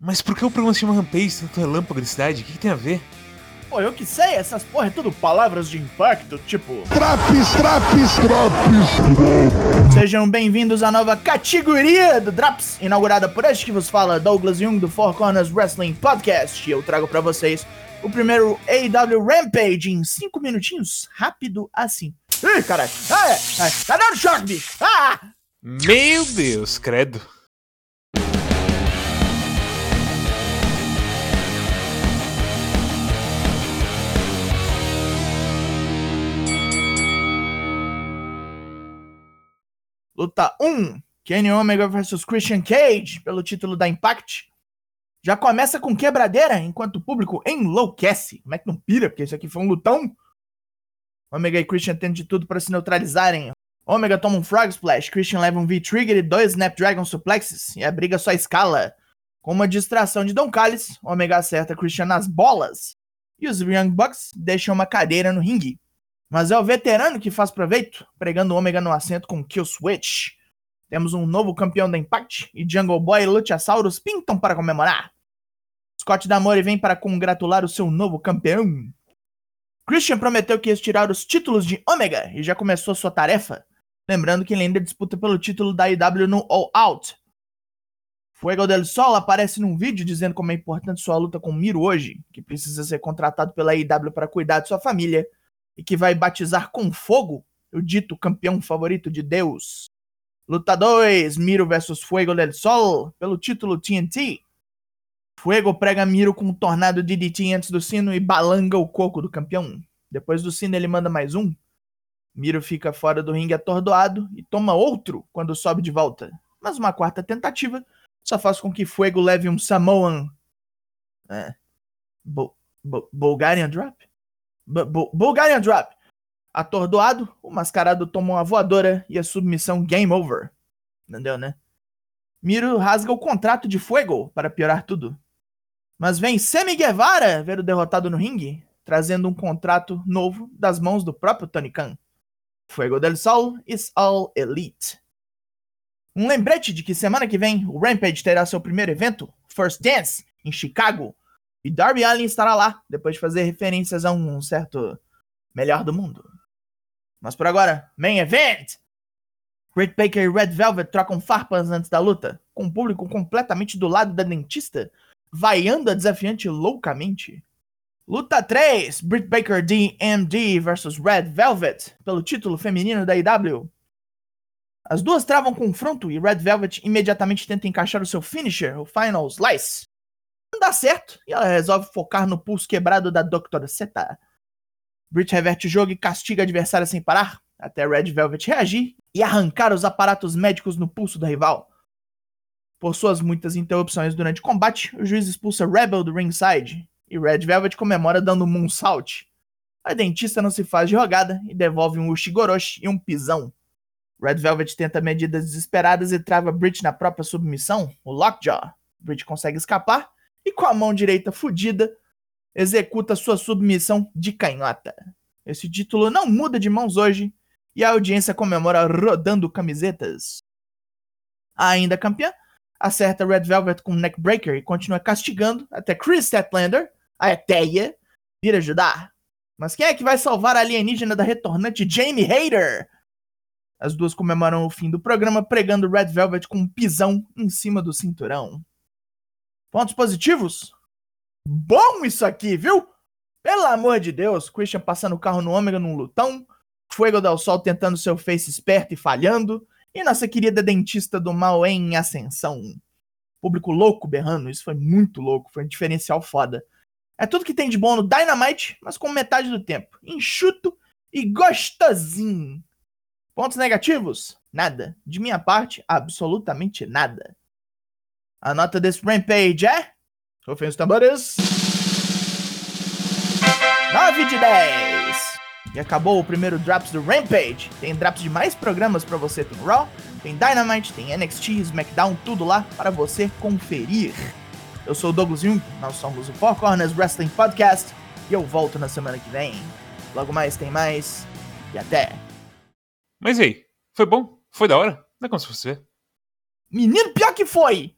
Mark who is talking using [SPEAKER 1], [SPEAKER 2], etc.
[SPEAKER 1] Mas por que o programa se chama Rampage, tanto relâmpago de cidade? O que, que tem a ver?
[SPEAKER 2] Pô, eu que sei, essas porra é tudo palavras de impacto, tipo.
[SPEAKER 3] Traps, traps, traps.
[SPEAKER 2] Sejam bem-vindos à nova categoria do Drops, inaugurada por este que vos fala, Douglas Jung do Four Corners Wrestling Podcast. E eu trago pra vocês o primeiro AEW Rampage em 5 minutinhos, rápido assim. Ih, caralho! Ah, é, ah, tá dando choque, bicho! Ah!
[SPEAKER 1] Meu Deus, credo.
[SPEAKER 2] Luta 1, Kenny Omega vs Christian Cage, pelo título da Impact. Já começa com quebradeira, enquanto o público enlouquece. Como é que não pira? Porque isso aqui foi um lutão. Omega e Christian tentam de tudo para se neutralizarem. Omega toma um Frog Splash, Christian leva um V-Trigger e dois Snapdragon Suplexes, e a briga só escala. Com uma distração de Don Callis, Omega acerta Christian nas bolas, e os Young Bucks deixam uma cadeira no ringue. Mas é o veterano que faz proveito, pregando o Omega no assento com Kill Switch. Temos um novo campeão da Impact e Jungle Boy e Luchasaurus pintam para comemorar. Scott D'Amore vem para congratular o seu novo campeão. Christian prometeu que ia tirar os títulos de Omega e já começou sua tarefa. Lembrando que ele ainda disputa pelo título da IW no All Out. Fuego del Sol aparece num vídeo dizendo como é importante sua luta com Miro hoje, que precisa ser contratado pela IW para cuidar de sua família e que vai batizar com fogo o dito campeão favorito de Deus. Luta 2, Miro vs Fuego del Sol, pelo título TNT. Fuego prega Miro com um tornado DDT antes do sino e balanga o coco do campeão. Depois do sino ele manda mais um. Miro fica fora do ringue atordoado e toma outro quando sobe de volta. Mas uma quarta tentativa só faz com que Fuego leve um Samoan... É, Bulgarian Drop? Bulgarian Drop. Atordoado, o mascarado toma uma voadora e a submissão Game Over. Entendeu, né? Miro rasga o contrato de Fuego para piorar tudo. Mas vem Semi Guevara ver o derrotado no ringue, trazendo um contrato novo das mãos do próprio Tony Khan. Fuego del Sol is all elite. Um lembrete de que semana que vem o Rampage terá seu primeiro evento, First Dance, em Chicago, e Darby Allin estará lá, depois de fazer referências a um certo melhor do mundo. Mas por agora, Main Event! Britt Baker e Red Velvet trocam farpas antes da luta, com o público completamente do lado da dentista, vaiando a desafiante loucamente. Luta 3, Britt Baker DMD vs Red Velvet, pelo título feminino da IW. As duas travam confronto e Red Velvet imediatamente tenta encaixar o seu finisher, o Final Slice. Não dá certo e ela resolve focar no pulso quebrado da Dr. Seta. Britt reverte o jogo e castiga a adversária sem parar, até Red Velvet reagir e arrancar os aparatos médicos no pulso da rival. Por suas muitas interrupções durante o combate, o juiz expulsa Rebel do ringside e Red Velvet comemora dando um moonsault. A dentista não se faz de rogada e devolve um Ushigoroshi e um pisão. Red Velvet tenta medidas desesperadas e trava Britt na própria submissão, o Lockjaw. Britt consegue escapar e com a mão direita fudida, executa sua submissão de canhota. Esse título não muda de mãos hoje e a audiência comemora rodando camisetas. Ainda campeã acerta Red Velvet com neckbreaker e continua castigando até Chris Statlander, a Eteia, vir ajudar. Mas quem é que vai salvar a alienígena da retornante Jamie Hayter? As duas comemoram o fim do programa pregando Red Velvet com um pisão em cima do cinturão. Pontos positivos? Bom isso aqui, viu? Pelo amor de Deus, Christian passando o carro no ômega num lutão, Fuego del Sol tentando seu face esperto e falhando, e nossa querida dentista do mal em ascensão. Público louco berrando, isso foi muito louco, foi um diferencial foda. É tudo que tem de bom no Dynamite, mas com metade do tempo. Enxuto e gostosinho. Pontos negativos? Nada. De minha parte, absolutamente nada. A nota desse Rampage é. Rufem os tambores. 9 de 10. E acabou o primeiro Drops do Rampage. Tem drops de mais programas para você. Tem Raw, tem Dynamite, tem NXT, SmackDown, tudo lá para você conferir. Eu sou o Douglas Jung, nós somos o Four Corners Wrestling Podcast e eu volto na semana que vem. Logo mais tem mais e até.
[SPEAKER 1] Mas e aí? Foi bom? Foi da hora? Não é como se fosse.
[SPEAKER 2] Menino, pior que foi!